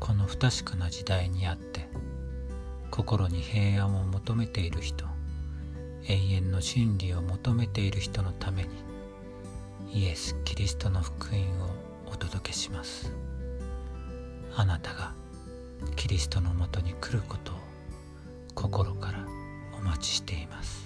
この不確かな時代にあって心に平安を求めている人永遠の真理を求めている人のためにイエス・キリストの福音をお届けします。あなたがキリストのもとに来ることを心からお待ちしています。